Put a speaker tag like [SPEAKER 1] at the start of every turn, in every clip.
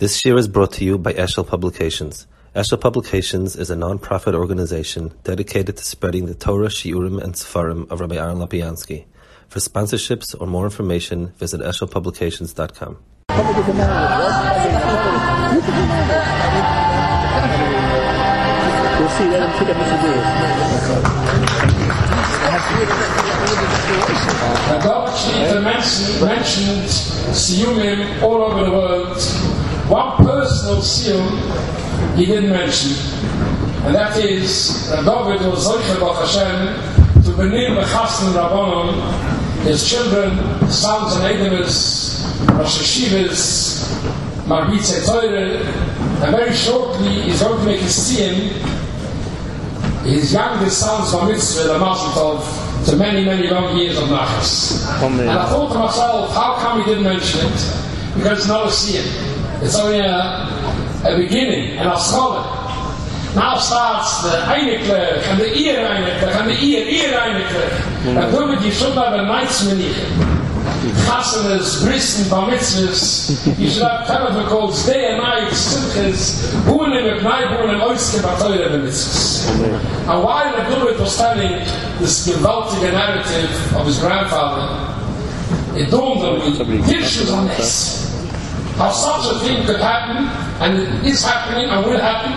[SPEAKER 1] This year is brought to you by Eshel Publications. Eshel Publications is a non-profit organization dedicated to spreading the Torah, Shiurim, and Sefarim of Rabbi Aaron Lapiansky. For sponsorships or more information, visit eshelpublications.com.
[SPEAKER 2] We'll see that and pick
[SPEAKER 3] The Dog Chief mentioned, mentioned Siyumim all over the world. One personal Siyum he didn't mention, and that is that David was Zoicha Baruch Hashem to Benim Bechassan Rabbanon, his children, sons and Edemis, Rosh Hashivas, Marbitze Teure, and very shortly he's going to make a Siyum his youngest son's bar mitzvah, the Mazel Tov, to many, many long years of Nachas. And I thought to myself, how come he didn't mention it? Because it's not a siyum. It's only a, a beginning, and a scholar. Now starts the Eineklerk, and the ear Eineklerk, and the ear, ear Eineklerk. And then you should have a night's menichem. Chasanas, Bristen, Bar Mitzvahs, you should have telephone calls day and night, simchas, Buhnen, Bnei, Buhnen, Oiske, Batoire, and Mitzvahs. And while the Gullit was telling this gewaltige narrative of his grandfather, it dawned on me, Hirschus on this. How such a thing could happen, and it is happening and will happen,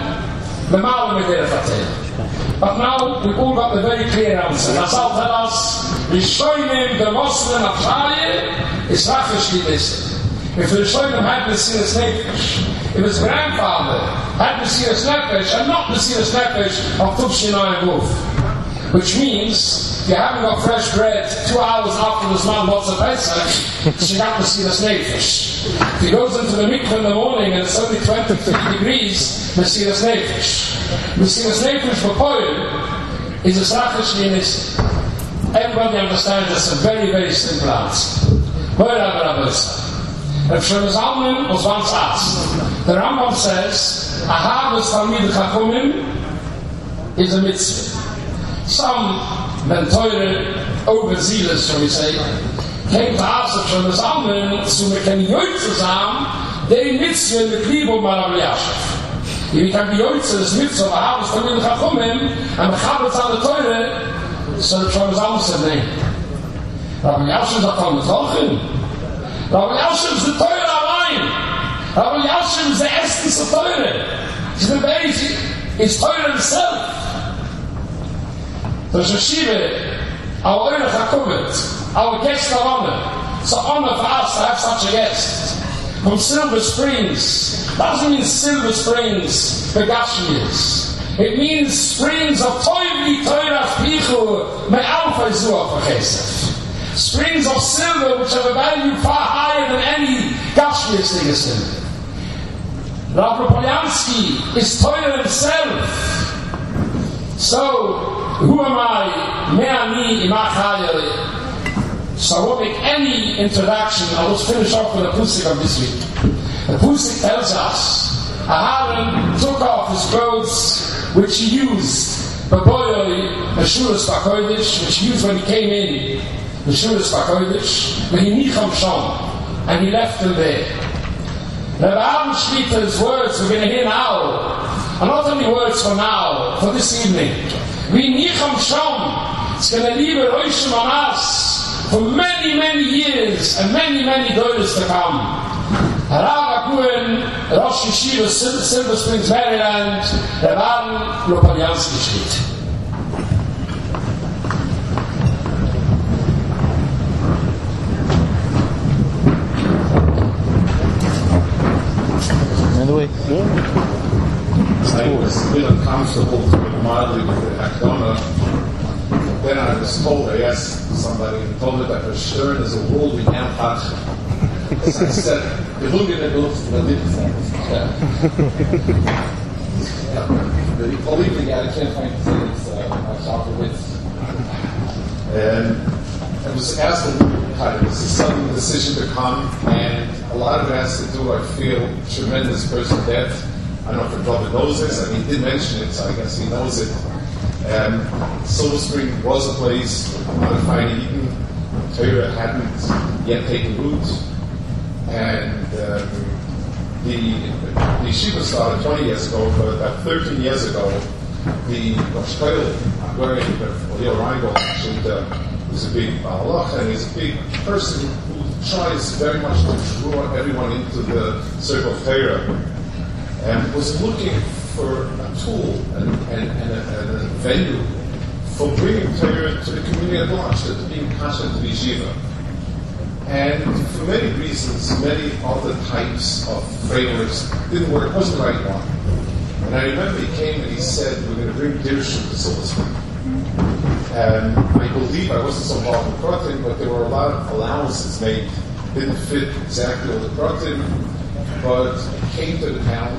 [SPEAKER 3] the Malam Medera Fateh. But now we've all got the very clear answer. All tell us, Rishonim, the Muslim of Chaye, is Rachesh Libis. If the Rishonim had Messias Nefesh, if his grandfather had Messias Nefesh, and not Messias Nefesh of Tufshinai and Wolf, which means you haven't got fresh bread two hours after this man wants a Pesach, see the. If he goes into the mikveh in the morning and it's only 23 degrees, Messias Nefesh. Messias Nefesh for Poil is a Srachish Linis. Everybody understands it's a very, very simple answer. Poil Rabbi Rav Shlomo was once asked. The Rambam says, a harvest Talmid Chachumim is a mitzvah. Some wenn teure over Seele, so we say, kein der of schon das andere, so wir können heute zusammen, den in mit Liebe und Malawiaschow. Ihr kann die Leute das mit so haben, von den Chachumim, am Chabetz an der Teure, so das schon was anderes zu nehmen. Rabbi Yashin sagt von der Tochin. Rabbi Yashin ist die Teure allein. Rabbi Yashin ist Essen Teure. Sie sind bei ist Teure selbst. The Shashiva, our Oirach HaKuvet, our guest of honor. It's an honor for us to have such a guest. From Silver Springs. that Doesn't mean Silver Springs, Begashmias. It means springs of Toivi Torah Pichu Me'alfa Zua Chesef springs of silver which have a value far higher than any Gashmias thing is in. Rav Lapiansky is Torah himself. So, who am I? Me'ani imachayel. So I won't make any introduction. I'll just finish off with a pusik of this week. The pusik tells us Aharon took off his clothes which he used, Baboyoi, Meshuras Bakoidish, which he used when he came in the Shuras Bakovic, when he nicham shom, and he left them there. Rabbi Shlita's words we're going to hear now, are not only words for now, for this evening. we need him from to the lieber euch for many many years and many many doors to come Rama Kuhn, Rosh Yeshiva, Silver Springs, Maryland, the man who was
[SPEAKER 2] in the the way, yeah.
[SPEAKER 4] I was a still uncomfortable with the Akdama. Then I was told, I asked somebody and told me that the Stern is a world we can't. So I said, gelungen in Luft, but didn't The thing I can't find to say is uh, Schaffowitz. And I was asked, kind of, this a sudden decision to come, and a lot of it has to do, I feel, tremendous personal death. I don't know if the brother knows this. Mean, he did mention it, so I guess he knows it. Um, Silver Spring was a place, modified Eden. Torah hadn't yet taken root. And um, the, the yeshiva started 20 years ago, but about 13 years ago, the Rosh where Leo Reingold actually is a big halach, and he's a big person who tries very much to draw everyone into the circle of Torah, and was looking for a tool and, and, and, a, and a venue for bringing Torah to the community at large, to being passionate to the yeshiva. And for many reasons, many other types of frameworks didn't work, it wasn't the right one. And I remember he came and he said, we're going to bring Dirshim to Silver And I believe I wasn't so involved with Protein, but there were a lot of allowances made. Didn't fit exactly all the Protein, but came to the town.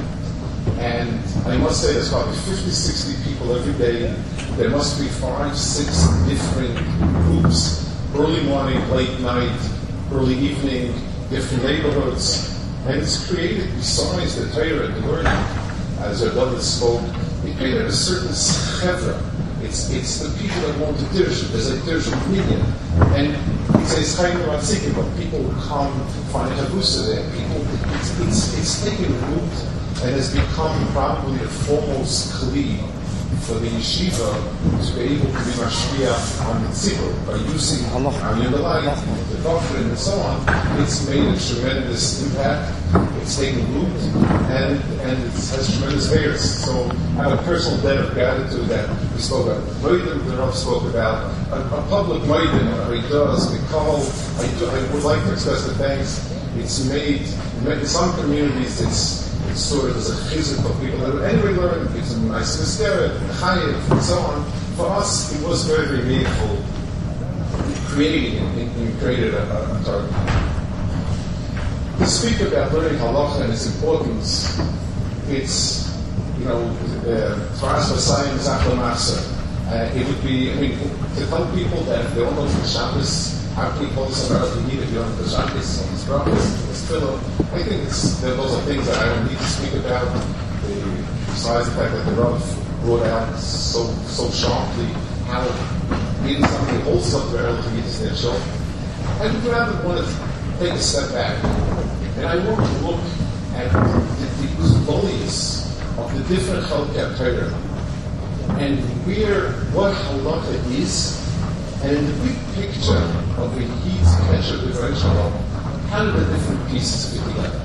[SPEAKER 4] And I must say, there's probably 50, 60 people every day. There must be five, six different groups. Early morning, late night, early evening, different neighborhoods. And it's created, besides the Torah, and the learning, as our brother spoke, it created a certain chevra. It's, it's the people that want to dirshim. There's a dirshim million. And it says Chaim Ratzikim, people come find a habusa there. It's, it's, taken root and has become probably the foremost kli for the yeshiva to be able to be mashpia on the tzibur by using the light, the doctrine, and so on. It's made a tremendous impact. It's taken root, and and it has tremendous merits. So I have a personal debt of gratitude that we spoke about. Moedim, the Rav spoke about a, a public moedim, he does, because I, do, I would like to express the thanks. It's made in some communities. It's sort of as a chizuk of people that anyway learn, it's a nice mistera, chayiv, and so on. For us, it was very, very meaningful creating and, created a, a, a target. To speak about learning halacha and its importance, it's, you know, for us, for science, uh, it would be, I mean, to tell people that they don't know Shabbos, this about the you don't the Shabbos, on this brothers, Philip, I think it's, those are things that I don't need to speak about. The, besides the fact that the Rav brought out so so sharply how needing something also very show. I would rather want to take a step back and I want to look at the, the volumes of the different healthcare Torah and where what halacha is, and in the big picture of the heat catcher differential do the different pieces fit together?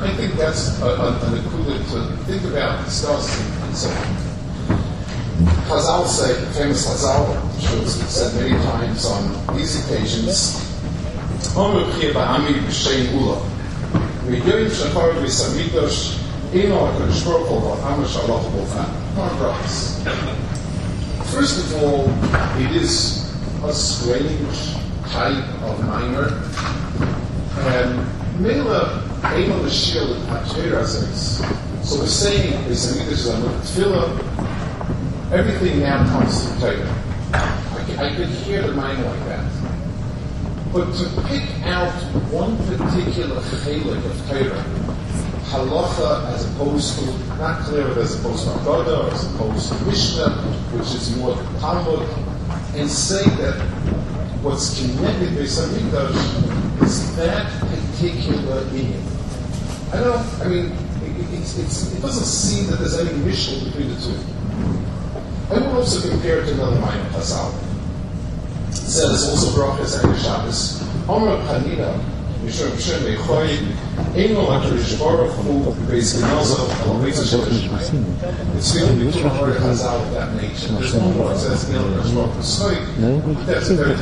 [SPEAKER 4] I think that's a, an equivalent to think about, discuss, and so on. Chazal say, famous Chazal, which was said many times on these occasions, Omer Ba'ami B'Shein Ula, V'yoyim Shachar V'Samikdash, Eno HaKadosh Baruch Hu V'Amar Shalach B'Ofan. First of all, it is a strange type of mimer and Mela came on the shield of Torah says. So we're saying, is tefillah, everything now comes to Torah. I, could hear the mind like that. But to pick out one particular chalik of Torah, halacha as opposed to, not clear as opposed to Agoda, as opposed to Mishnah, which is more Talmud, and say that what's connected with Samikdash is that particular meaning. I don't I mean, it, it's, it's, it doesn't seem that there's any mission between the two. I will also compare it to another Mayan Chazal. It says also brachas and Shabbos. Omer Panina, The of that. There's more HaKadosh Baruch Hu. That's very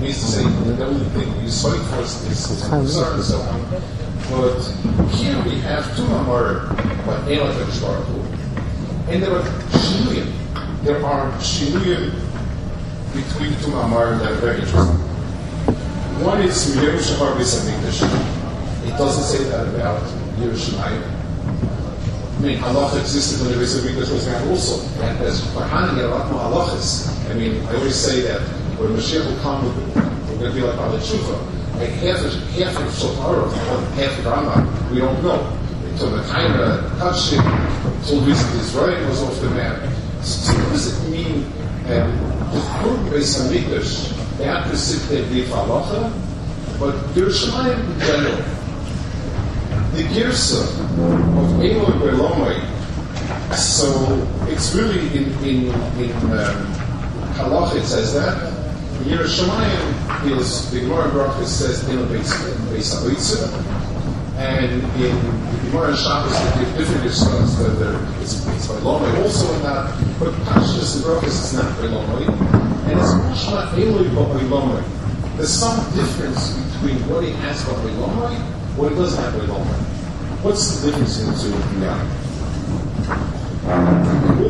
[SPEAKER 4] means to say the thing and so on. But here we have two Amar, but Elah Baruch And there are Shinuyim. There are Shinuyim between two Amar that are very interesting. One is Miyam Shahar B'Samikdash. It doesn't say that about Yerushalayim. I mean, halacha existed when the Beis Hamikdash was around also. And as Farhani, get a lot more halachas. I mean, I always say that when Mashiach will come, we're going to be like Bala Tshuva. Like half of, half of Shulchan half of Rambam, we don't know. Until the time of Kachim, until writing was off the map. So what does it mean that the Churban Beis HaMikdash, they have to halacha, but Yerushalayim in general, the Girsa of Eloi Belomai, so it's really in, in, in um, Halach it says that. Yerushalayim is, the Gemara Baruch says in a Beis and in the Gemara Shabbos they give different response whether it's, it's by also in that, but Pashas the Baruch is not by and it's Eloi by Lomai. There's some difference between what he has by Lomai, what he doesn't have by Lomai. What's the difference in the two of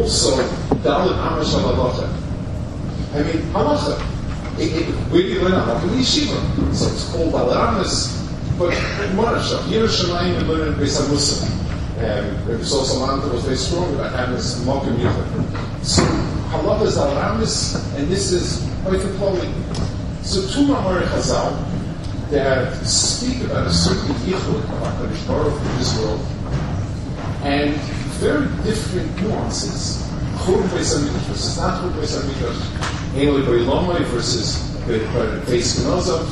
[SPEAKER 4] Also, Dalit Amash Halacha. I mean, Halacha. Where do you learn Halacha? In Yeshiva. So it's called Dalit but in Morash, Yerushalayim and learn Beis HaMusa. Um, Rabbi Sol Samantha was very strong about having this Mokim Yichud. So, Halacha is Al and this is Oifakloli. So, two Mamar Chazal that speak about a certain Yichud of HaKadosh Baruch in this world, and very different nuances. Chur Beis versus not Chur Beis HaMikdash. Eloi Boilomai versus Beis Genozov.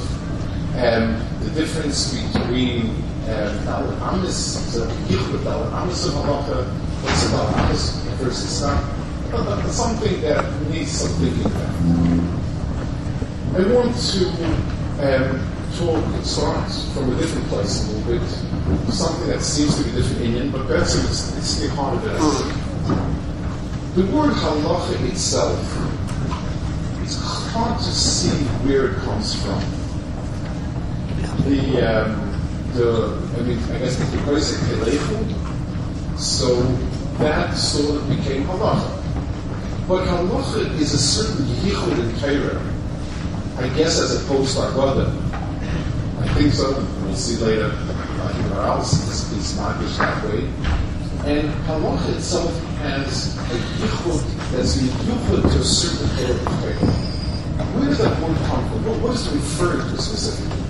[SPEAKER 4] Um, the difference between um, Amis, the Yichud Dalit Amis of Halacha, what's a Dalit Amis versus not. Something that needs some thinking about. I want to um, talk, start from a different place a little bit, something that seems to be different Indian, but that's it's, the heart of it. The word halacha itself, it's hard to see where it comes from the, um, the I mean, I guess the basic Kelechu, so that sort of became halacha. But halacha is a certain yichud in Torah, I guess as opposed to Agada. I think so. We'll see later. Uh, Anywhere else, it's, it's not that way. And halacha itself has a yichud that's a yichud to a certain area of Torah. Where does that word come from? What, what is it referring to specifically?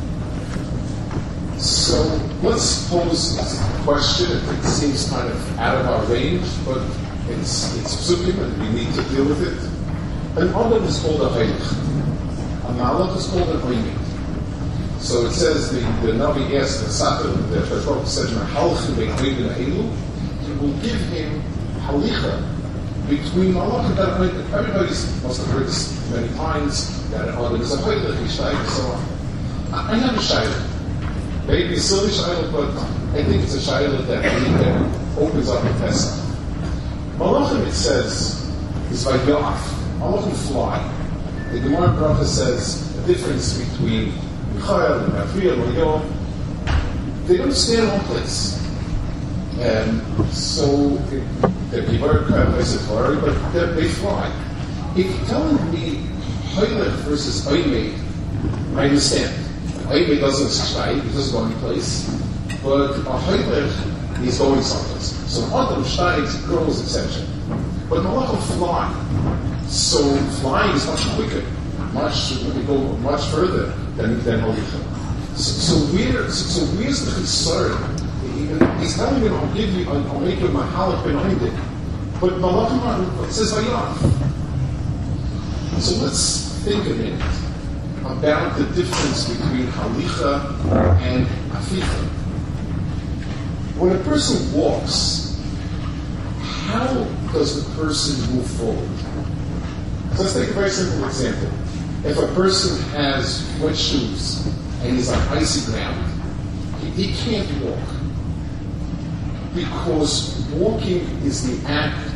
[SPEAKER 4] So let's pose a question. It seems kind of out of our range, but it's it's and we need to deal with it. An adam is called a heilig. A malach is called a oimid. So it says the, the Navi asked the Satan, the Cheshbok said, Mahalchim be'oimid elu, he will give him halicha between malach and that oimid. Everybody must have heard this many times, that adam is a heilig, and so on. I, I have a. Maybe silly shiloh, but I think it's a shiloh that, that opens up a Pesach. Malachim, it says, is by Yoaf. Malachim fly. The Gemara Bracha says the difference between Michael and Afriel and Yom. They don't stay in one place. And so they're kind of parasitory, but they fly. If you're telling me Heilig versus Oimed, I understand. Oimed doesn't stay, he doesn't go any place. But a Heilig is going someplace. So Adam steigt, grows, etc. But Malachim fly. So flying is much quicker, much we go much further than than Holichim. So, so where so, where's the concern? He's telling me, I'll give you, I'll make you my halach behind it. But Malachim says oh, Vayaf. So let's think a minute about the difference between halicha and afifa. When a person walks, how does the person move forward? Let's take a very simple example. If a person has wet shoes and he's on icy ground, he, he can't walk because walking is the act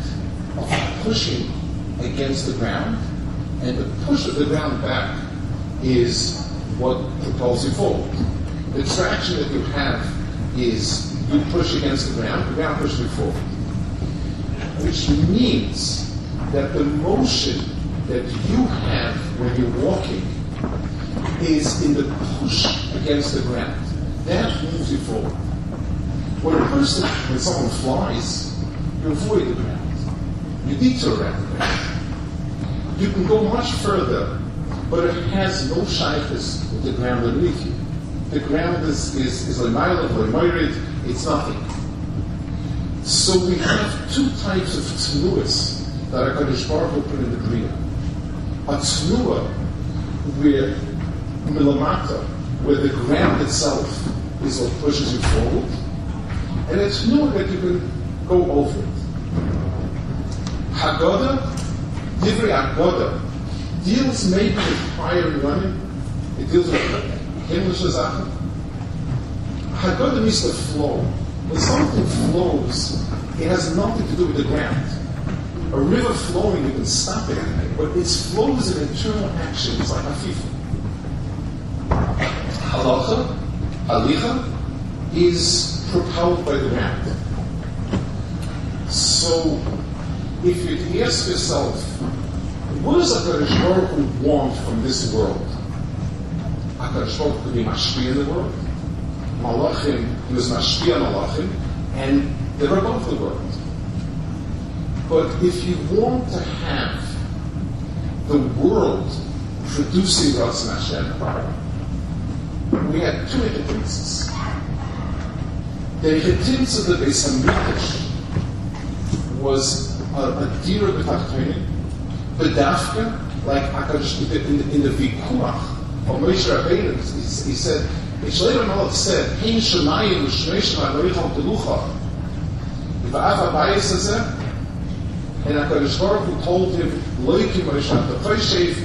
[SPEAKER 4] of pushing against the ground and the push of the ground back is what propels you forward. The traction that you have is you push against the ground, the ground pushes you forward. Which means that the motion that you have when you're walking is in the push against the ground. That moves you forward. When a person, when someone flies, you avoid the ground. You detour around the ground. You can go much further but it has no shaykhs with the ground underneath you. The ground is is is a mile of a it's nothing. So we have two types of tnuas that HaKadosh Baruch Hu put in the Bria. A tnua where milamata, where the ground itself is what pushes you forward, And it's new that you can go over it. Haggadah, Divrei Haggadah, deals maybe with prior running. It deals with himmlische Sachen. Haggadah means the flow. When something flows, it has nothing to do with the ground. A river flowing, you can stop it, but its flow is an internal action. It's like a FIFA. Halacha, halicha, is propelled by the ground. So, if you ask yourself, what does HaKadosh Baruch Hu want from this world? HaKadosh Baruch Hu to be mashpia in the world. Malachim, he was mashpia Malachim, and they were above the world. But if you want to have the world producing Ratzon Hashem, we had two instances. The Hittims of the Beis Hamikdash was a, a dira b'tachtonim, bedafka, like in in the Vikuach of Moshe Rabbeinu, he, he said, Shlomo Melech said, "Hein shemayim l'shnei shemayim l'richal telucha." V'av abayis hazeh, and HaKadosh Baruch Hu told him, "Loikim Moshe Tafoshev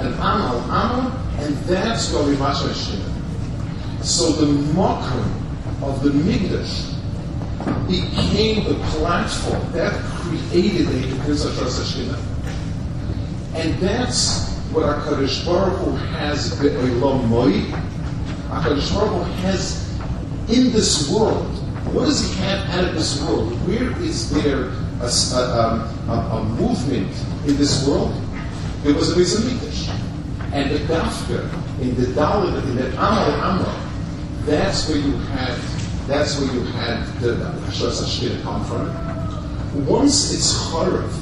[SPEAKER 4] an am al ama," and that's where we match Hashem. So the mocker of the Migdash became the platform that created the Kibbutzah Hashem. And that's what HaKadosh Baruch Hu has be'olam moi. Hu has in this world. What does he have out of this world? Where is there a, a, um, a, a movement in this world? There was a Beis. And the Dafka, in the Dalit, in the Amal Amra, that's where you had that's where you had the Hashras Hashkina come from. Once it's Charav,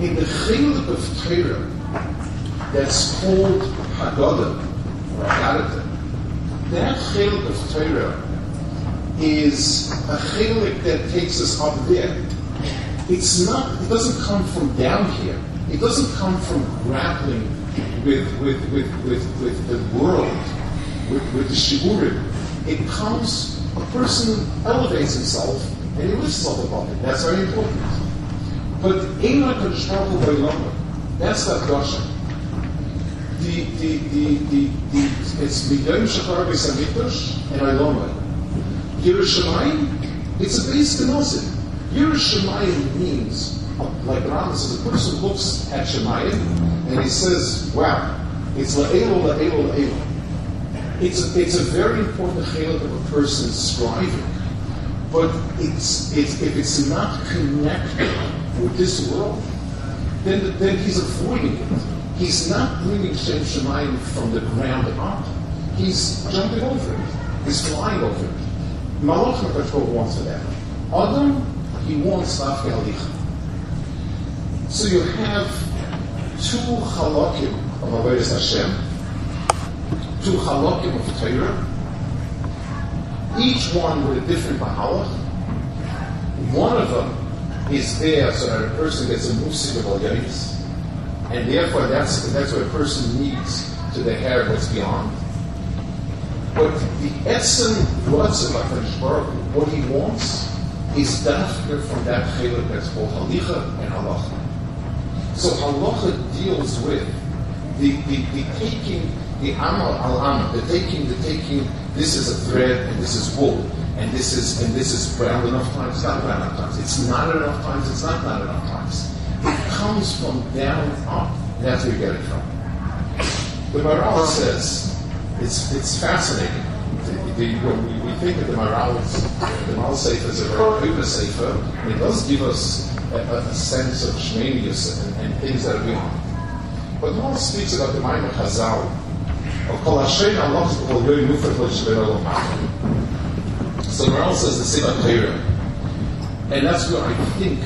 [SPEAKER 4] in the Chilik of Torah, that's called Haggadah, or Haggadah, that Chilik of Torah is a Chilik that takes us up there. It's not, it doesn't come from down here. It doesn't come from grappling with, with, with, with, with the world with, with the shiburim, it comes, a person elevates himself and he lifts up above it. That's very important. But in HaKadosh Baruch Hu that's that dasha. The, the, the, the, the, it's Midyam Shachar Beis HaMikdash and Olam Yerushalayim, it's a base Gnosim. Yerushalayim means, like Rambam says, the person looks at Shemayim and he says, wow, it's la'elo, la'elo, la'elo. It's a, it's a very important chalik of a person striving, but it's, it's, if it's not connected with this world, then, then he's avoiding it. He's not bringing Shem Shemayim from the ground up. He's jumping over it. He's flying over it. Malach HaKadosh wants that. Adam, he wants Lafke Halicha. So you have two halakim of Avodah Hashem, two halakim of Torah, each one with a different mahalach. One of them is there so that a person gets a musik of al and therefore that's, that's what a person needs to the hair what's beyond. But the etzem lotzim of Baruch what he wants is dafka from that chiluk that's called halicha and halacha. So halacha deals with the, the, the taking the amal al amal, the taking, the taking, this is a thread and this is wool, and this is and this is brown enough times, not brown enough times, it's not enough times, it's not not enough times. Comes from down up. That's where you get it from. The Maharal says it's it's fascinating. The, the, when we, we think of the Maharal, the Maharal Sefer is a famous Sefer, and it does give us a, a, a sense of shmenius and, and, things that are beyond. But the Maharal speaks about the Maimon Chazal, so Maharal says the same Torah. And that's where I think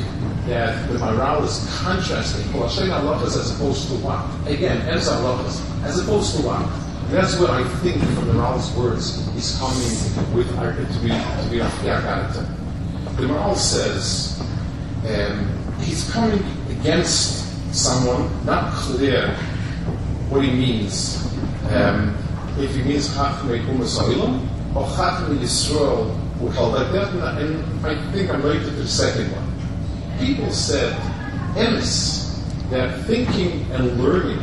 [SPEAKER 4] that the Maharal is contrasting Hashem Halachas as opposed to what? Again, as Halachas, as opposed to what? That's where I think from the Maharal's words is coming with our, to be to be character. The Maharal says um, he's coming against someone, not clear what he means um, if he means Chachmei Umas Oilam, or Chachmei Yisrael and I think I'm right to the second one. People said, emes, that thinking and learning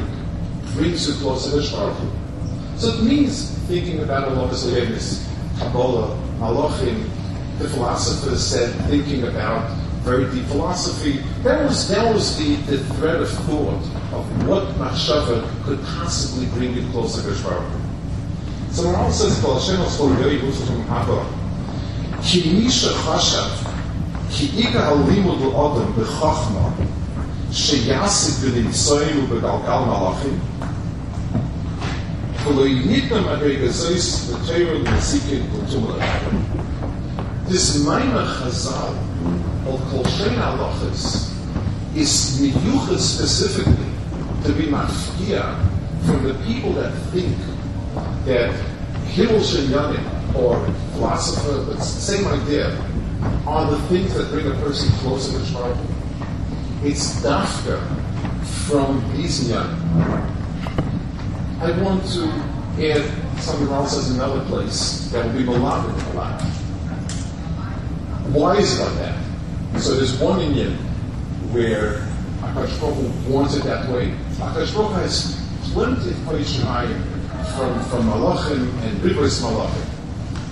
[SPEAKER 4] brings you closer to Shvarchu. So it means thinking about as emes, Kabbalah, Malachim, the philosophers said thinking about very deep philosophy. That was that was the, the thread of thought of what machshava could possibly bring you closer to Shvarchu. So when says, "Kol Hashem Musa Tum Haba," Ki Misha Chashav, she eika houvimt to autumn be khakhma she yasit the story go to karma again but i need to make a service the the this minor chazal of kolshen watchers is new youth specifically to be mafkia from the people that think that Hillel young or philosopher, the same idea are the things that bring a person closer to Shmarbu. It's dafka from these Nyanim. I want to add something else as another place that will be melodic a lot. Why is it like that? So there's one Indian where Akash wants it that way. Akash has plenty of Kodesh from, from Malachim and Bibris Malachim.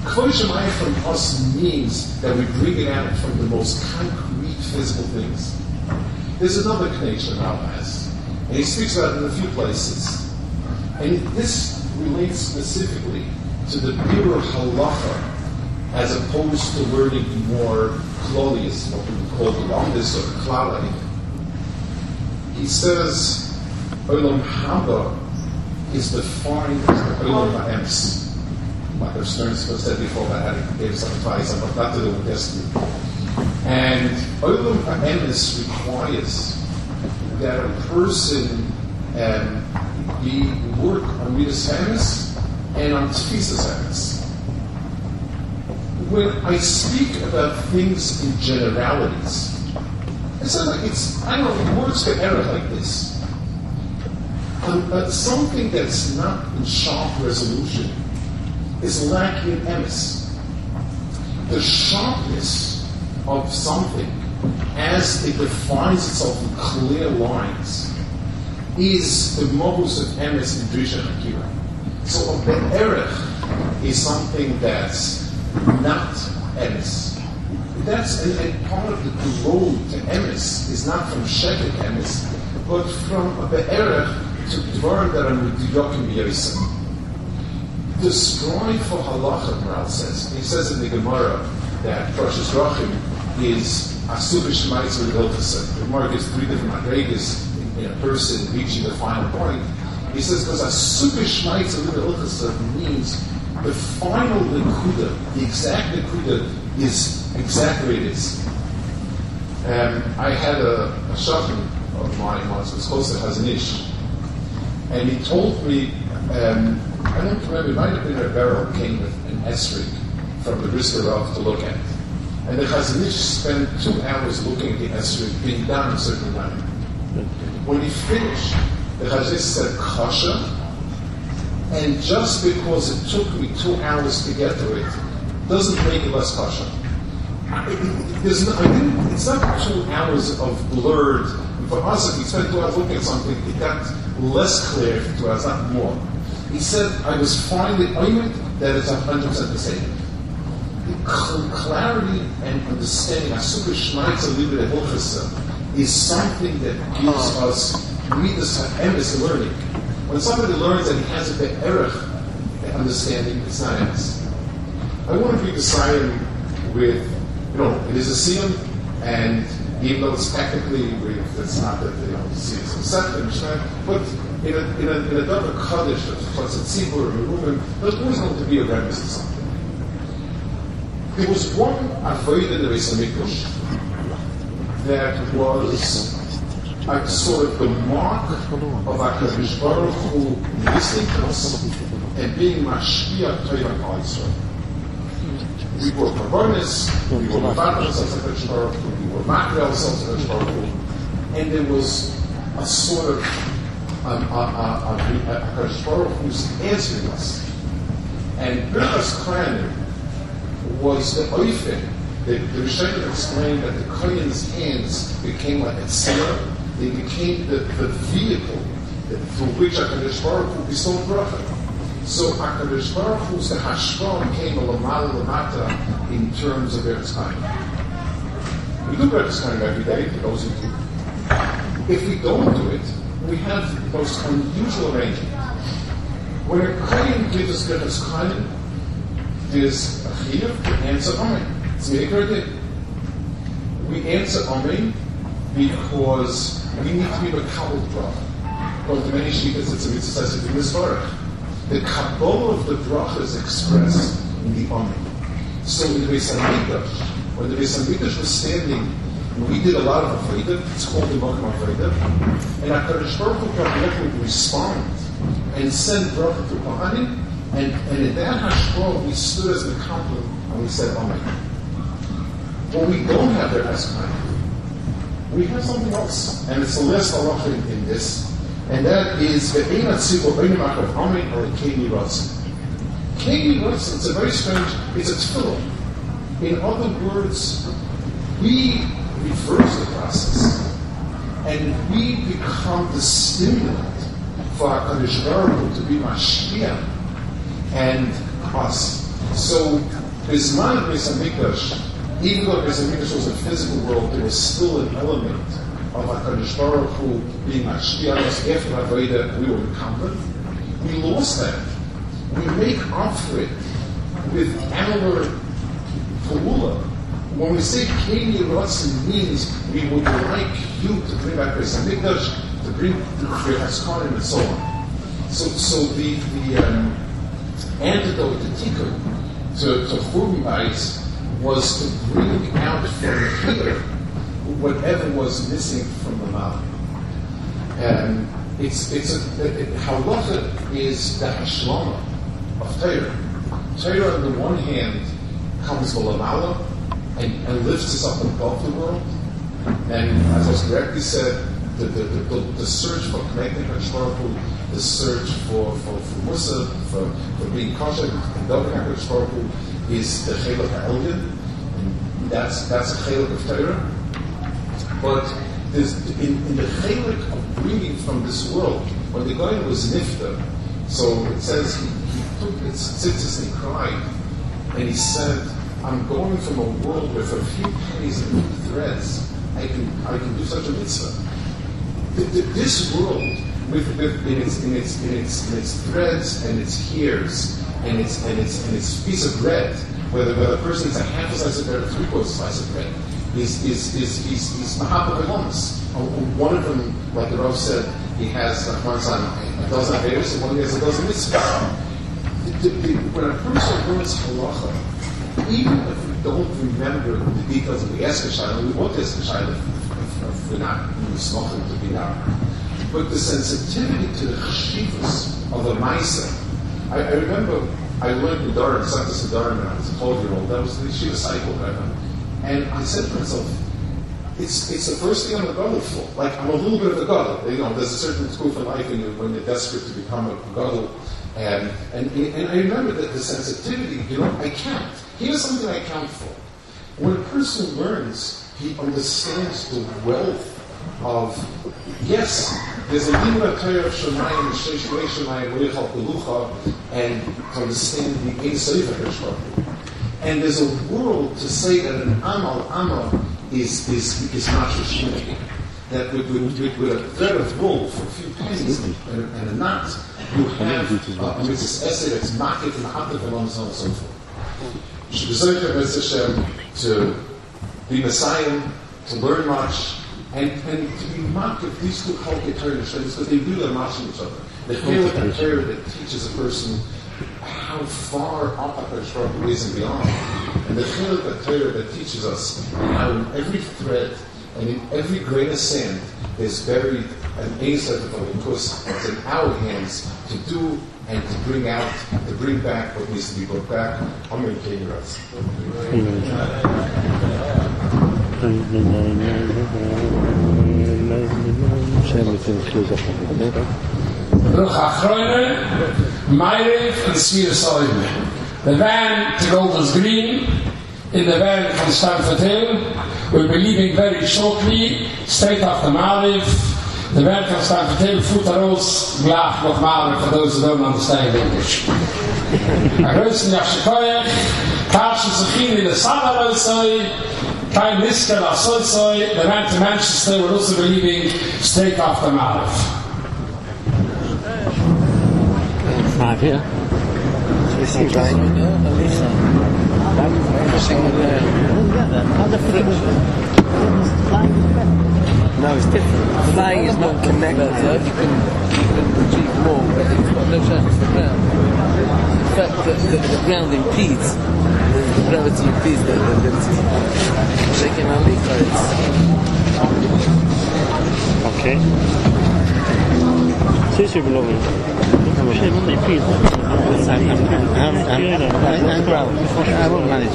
[SPEAKER 4] Kodesh from us means that we bring it out from the most concrete physical things. There's another connection Allah has, and he speaks about it in a few places. And this relates specifically to the pure halacha as opposed to learning more Claudius, what we would call the longest or clouding. He says, Olam Haba is defined as the Olam Ha'ems. Like our Stern said before about having gave some advice on what to do with destiny. And Olam Ha'ems requires that a person um, be work on Midas Hamas and on Tfisas Hamas when I speak about things in generalities, it's like it's I don't know words get error like this. Um, but something that's not in sharp resolution is lacking in emes. The sharpness of something as it defines itself in clear lines is the modus of emes in Drisha Akira. So the erech is something that's not emes. That's and, and part of the road to emes is not from sheket emes, but from a be'erech to dvar that are mediyokim yosim. Strive for halacha, Maharal says. He says in the Gemara that Rosh Rachim is asubish ma'itzer hilchasa. The Gemara gives three different madregas in, a person reaching the final point. He says because asubish ma'itzer hilchasa means the final Nakuda, the exact Nakuda, is exactly what it is. Um, I had a, a shocking of mine once, it was close to Chazon Ish, and he told me, um, I don't remember, it might have been a barrel came with an esrig from the Brisker Rav to look at. And the Chazon Ish spent two hours looking at the esrig, being down a certain way. When he finished, the Chazon Ish said, Kasha, and just because it took me two hours to get to it, doesn't make it less kosher. There's no, it's not two hours of blurred. For us, if we spent two hours looking at something, it got less clear two hours, not more. He said, I was finally oimid that it's 100% the same. The clarity and understanding, Asukah Shmaitza Libra Hilchasa, is something that gives oh. us, midas ha'emes learning. When somebody learns that he has a bit erech understanding, it's not emes. I want to be deciding with, you know, it is a siyam, and even though it's technically, it's not that you know, see it's accepted, but in a, in a, in a double kaddish of what's a tzibur or movement, there's always going to be a remnant of something. There was one avoid in the Hamikdash that was I saw it the mark of HaKadosh Baruch Hu listening to us and being Mashpia Torah Israel. We were Karbonis, we were ourselves to HaKadosh Baruch Hu, Makri ourselves to HaKadosh Baruch and there was a sort of um, a, a, a, HaKadosh Baruch Hu's answering us. And Birchas Kramer was the oifen. The, the Rishonim explained that the Kohen's hands became like a tzara. They became the, the vehicle through which HaKadosh Baruch Hu bestowed bracha. So HaKadosh Baruch Hu's the Hashron came a lamala lamata in terms of Eretz Chaim. We do Eretz Chaim every day, for those who do. If we don't do it, we have the most unusual arrangement. When a Kohen gives us Eretz Chaim, there's a chiyuv to answer Amen. It's Meikar We answer Amen because we need to be a Kabul bracha. According to many shittas, it's a mitzvah in this The Kabbalah of the bracha is expressed in the Amen. So in the Beis when the Beis Hamikdash was standing, we did a lot of Avodah, it's called the Mokum Avodah, and HaKadosh Baruch Hu would respond and send bracha to Kohanim, and, and in that hashkol, we stood as the couple and we said, Amen. But we don't have that as kind. We have something else, and it's the last halacha in, in this, and that is the Ein Atzibur Einamach of Amen or Keni Ratzin. Keni Ratzin, it's a very strange, it's a tefillah. In other words, we reverse the process, and we become the stimulant for HaKadosh Baruch to be Mashpia and us. So Bisman Beis Hamikdash, even though Beis Hamikdash was a physical world, there was still an element of HaKadosh Baruch Hu being Mashpia on us after Avodah, we were incumbent. We lost that. We make up for it with our Pa'ula. When we say Kenya Ratzin means we would like you to bring back Beis Hamikdash, to bring the Haskanim and so on. So, so the, the um, antidote to tikkun, to, to Churbanbais, was to bring out from here whatever was missing from the mouth. And it's, it's a, it, halacha is the hashlama of Torah. Torah, on the one hand, comes Lamala and, and lifts us up above the world. And as I was correctly said, the, the, the, the search for connecting Hashmarku the search for, for, for Musa, for, for being kosher, and Baruch Hu is the Chelak HaElyon, and that's, that's a Chelak of Torah. But in, in the Chelak of bringing from this world, when the guy was Nifta, so it says he, he took his tzitzis and cried, and he said, I'm going from a world for a few pennies and threads, I can, I can do such a mitzvah. This world with, with in, its, in, its, in, its, in its threads and its hairs and its, and its, and its piece of bread, whether, whether a person is a half a slice of bread or three quarters slice of bread, is is is is is mahapa One of them, like the Rav said, he has uh, one a dozen averis and one he has a dozen mitzvahs. When a person learns halacha, even if we don't remember the details of the Eskashayla, we want Eskashayla if, we're not smoking to be not but the sensitivity to the chshivas of the Maisa. I, I, remember I learned in Durham, Santos in Durham, when I was a 12 year old. That was the Shiva cycle that And I said to myself, it's, it's the first thing I'm the gadol for. Like, I'm a little bit of a gadol. You know, there's a certain school for life when you're, when you're desperate to become a gadol. And, and, and I remember that the sensitivity, you know, I count. Here's something I count for. When a person learns, he understands the wealth of, yes, there's a Limra Torah of Shemayim, Sheish Rei Shemayim, Reichal Pelucha, and to understand the Ein Seif And there's a world to say that an Amal, Amal, is, is, is not Shishimaki. That with, with, with, with, a thread of wool for a few pennies and, and a knot, you have uh, a mitzvah essay that's market and happy and so on and so forth. Hashem to be Messiah, to learn much, and, and to be mocked if these two chalkei Torah because they really are matching each other. The Chelak Torah that teaches a person how far up HaKadosh is and beyond. And the Chelak Torah that teaches us how in every thread and in every grain of sand is buried an Esav of because it's in our hands to do and to bring out, to bring back what needs to be brought back. Amen.
[SPEAKER 3] And. The van to Golders Green, in the van from Stamford Hill. We'll be leaving very shortly, straight after Mariv. The van from Stamford Hill, Futaros, Glach, what Mariv, for those who don't understand English. A größen Yashikoyach, Kashi Zuchin in the Summer Rosoi, Kein Nisker of Soisoi, the van to Manchester will also be leaving straight after Mariv.
[SPEAKER 2] Five here.
[SPEAKER 5] Missing line. No, it's different. Flying is not connected.
[SPEAKER 2] Uh, you can, you can achieve more, but it's got no chance to the ground. In fact, the, the, the ground impedes, the gravity impedes the, the, the, the shaking our leaf.
[SPEAKER 6] Okay. Since you're belonging,
[SPEAKER 5] I won't manage.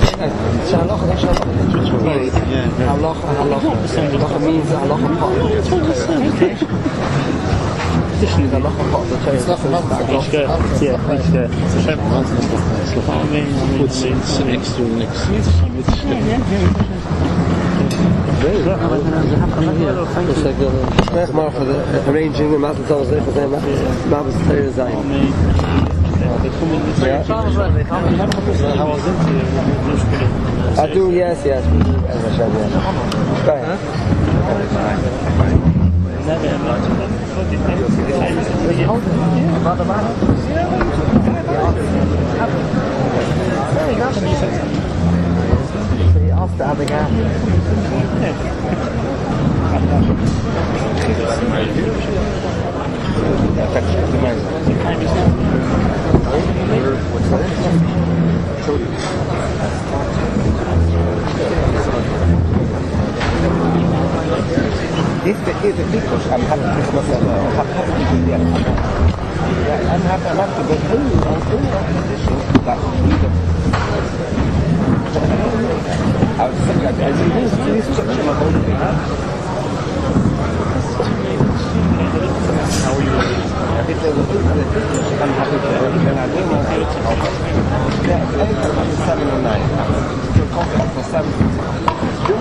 [SPEAKER 2] Halacha.
[SPEAKER 5] Yeah.
[SPEAKER 2] Halacha, not halacha. Maar voor de arranging
[SPEAKER 6] it?
[SPEAKER 2] I do, yes, yes. Abigail.
[SPEAKER 7] If the, if the people, I'm happy to pick myself up. I'm happy to be there. Yeah, I'm happy, I'm happy to go through, I'm through that condition that freedom. I was thinking, I was in this structure my whole thing. How are you? If a good I'm happy to work, then I will not do it. Yeah, anytime after seven or nine, feel comfortable for seven. Do you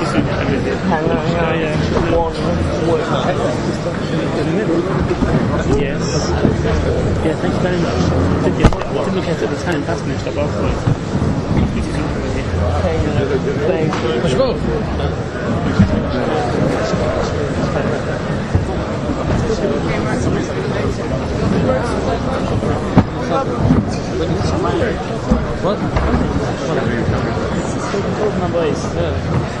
[SPEAKER 6] Yes. Yeah, thank you very much. Look at the time, is not really-
[SPEAKER 2] Let's go. What?
[SPEAKER 6] Boys.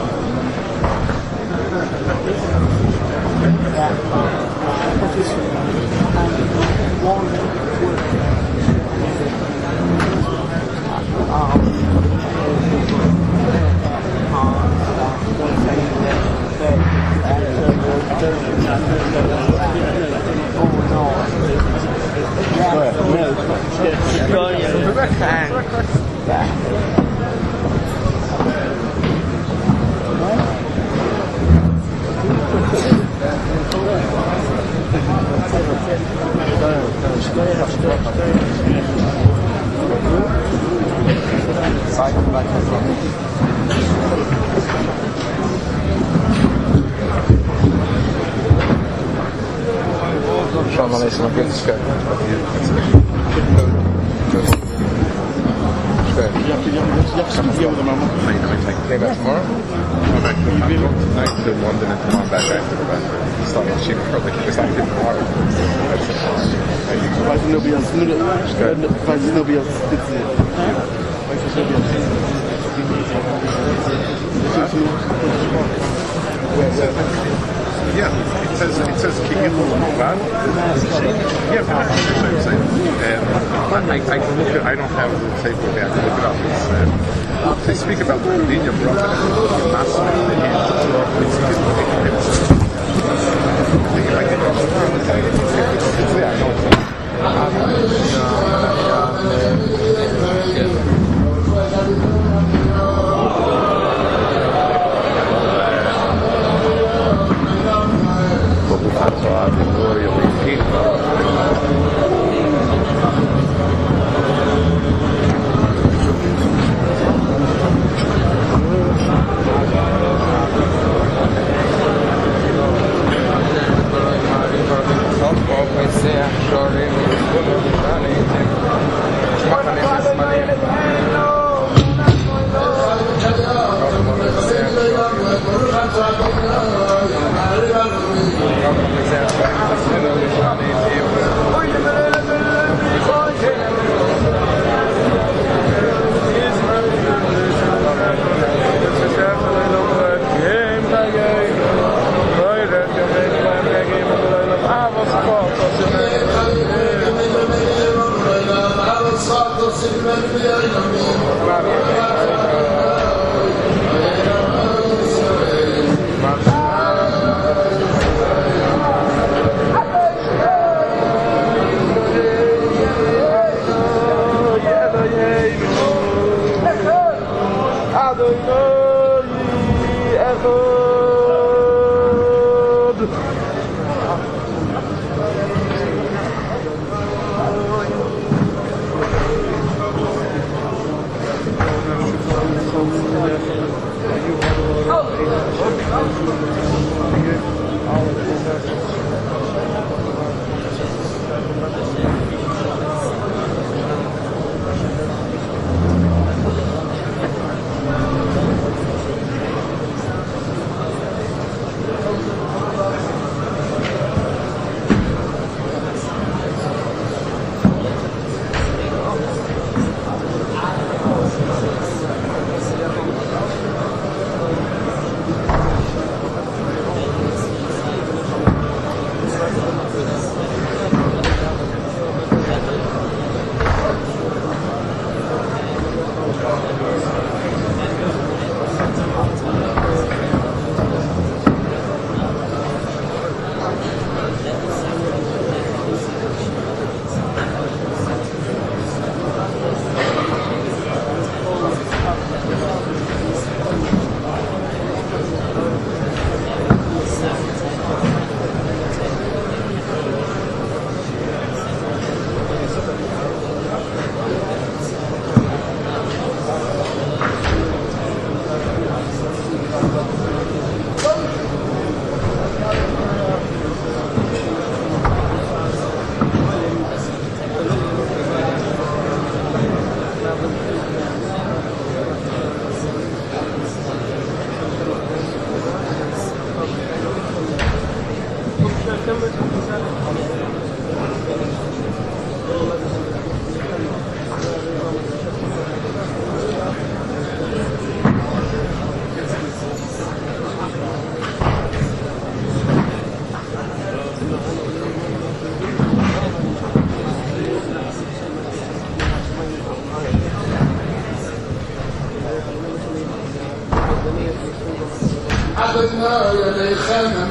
[SPEAKER 7] Hashem and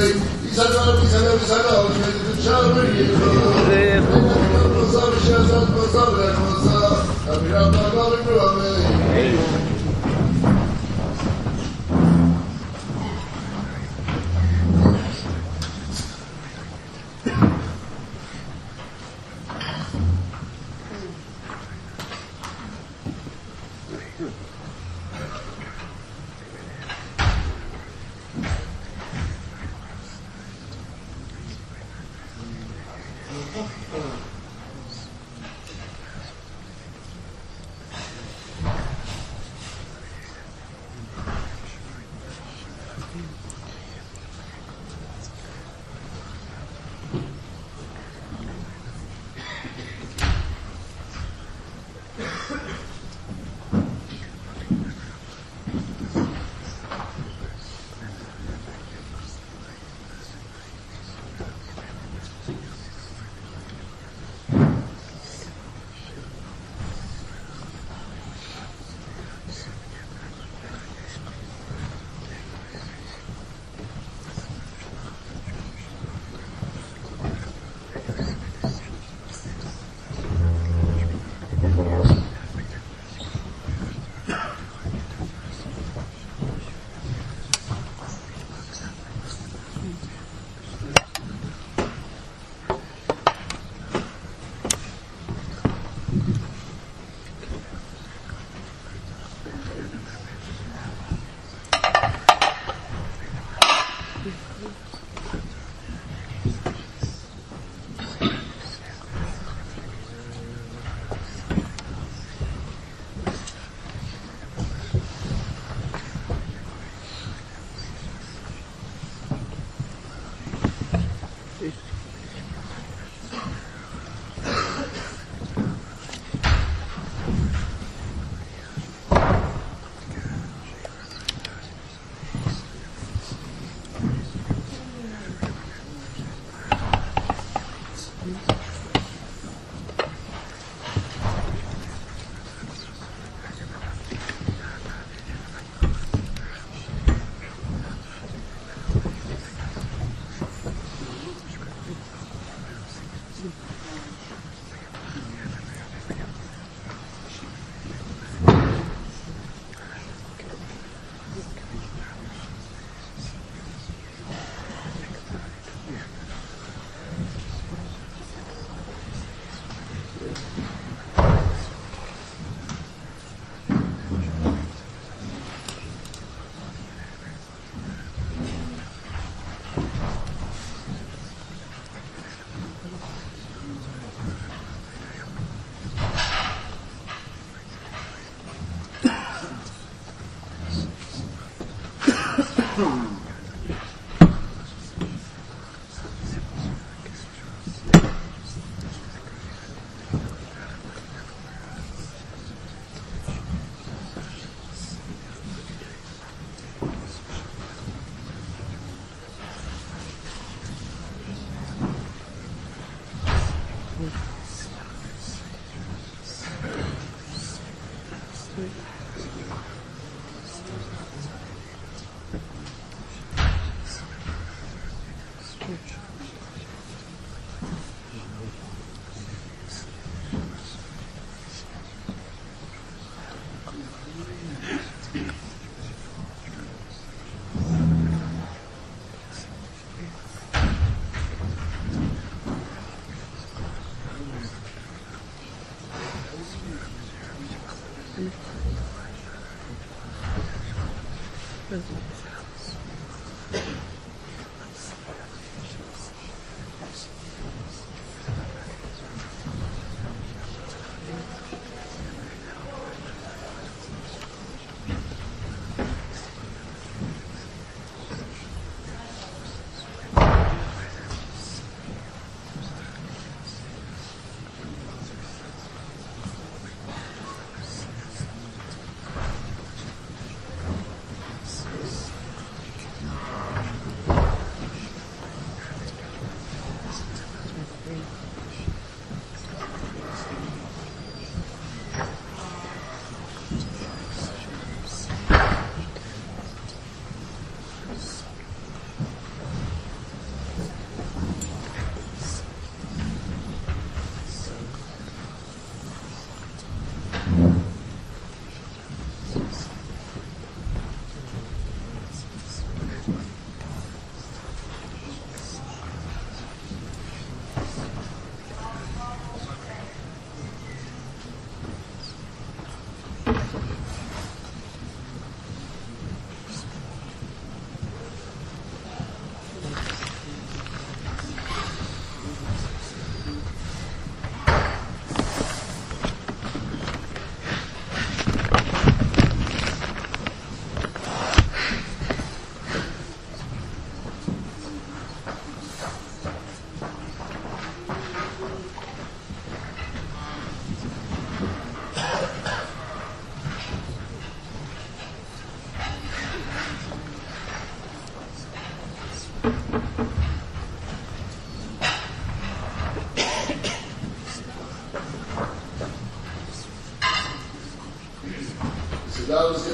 [SPEAKER 4] די זאלער,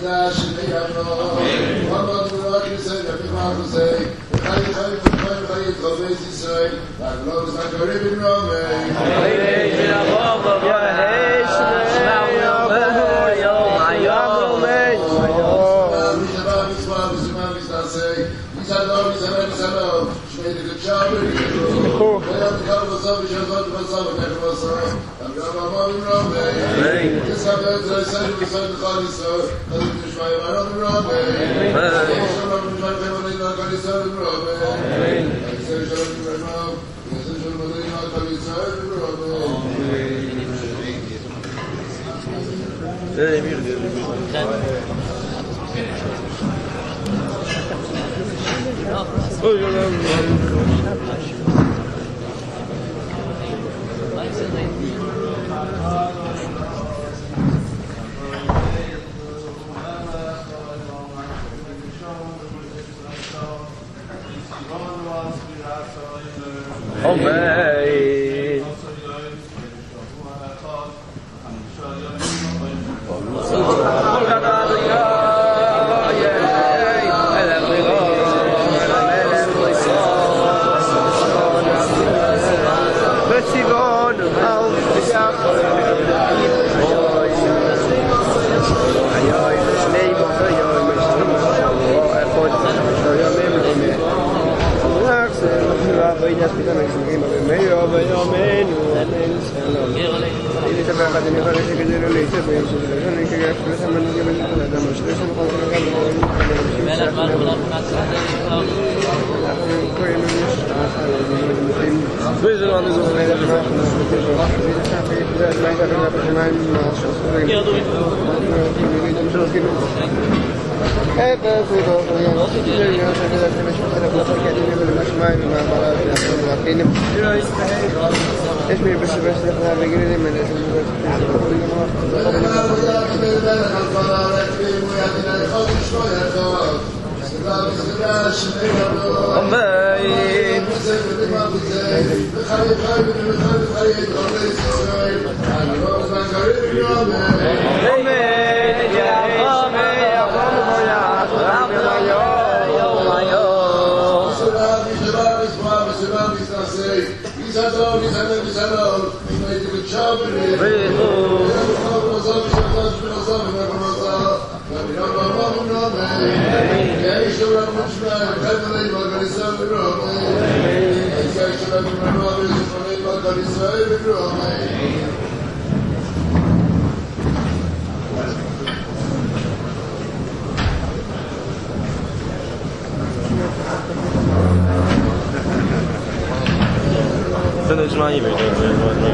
[SPEAKER 4] שייך יא גאב, וואס דורט זעב אין הארץ זעיי, דיי צייץ דיי דrei דורבז איז זעיי,
[SPEAKER 3] אַ גלויז נאָריי אין נאָריי, יא היישן, יא גאב, יא יא Amen. Amen. Oh man.
[SPEAKER 8] Buyurun, alınız. אז איך אנחנו נתחיל? אה, תודה. אה, תודה. אה, יושען גאדין יומען 真的是万
[SPEAKER 9] 一没对直接说直
[SPEAKER 5] 接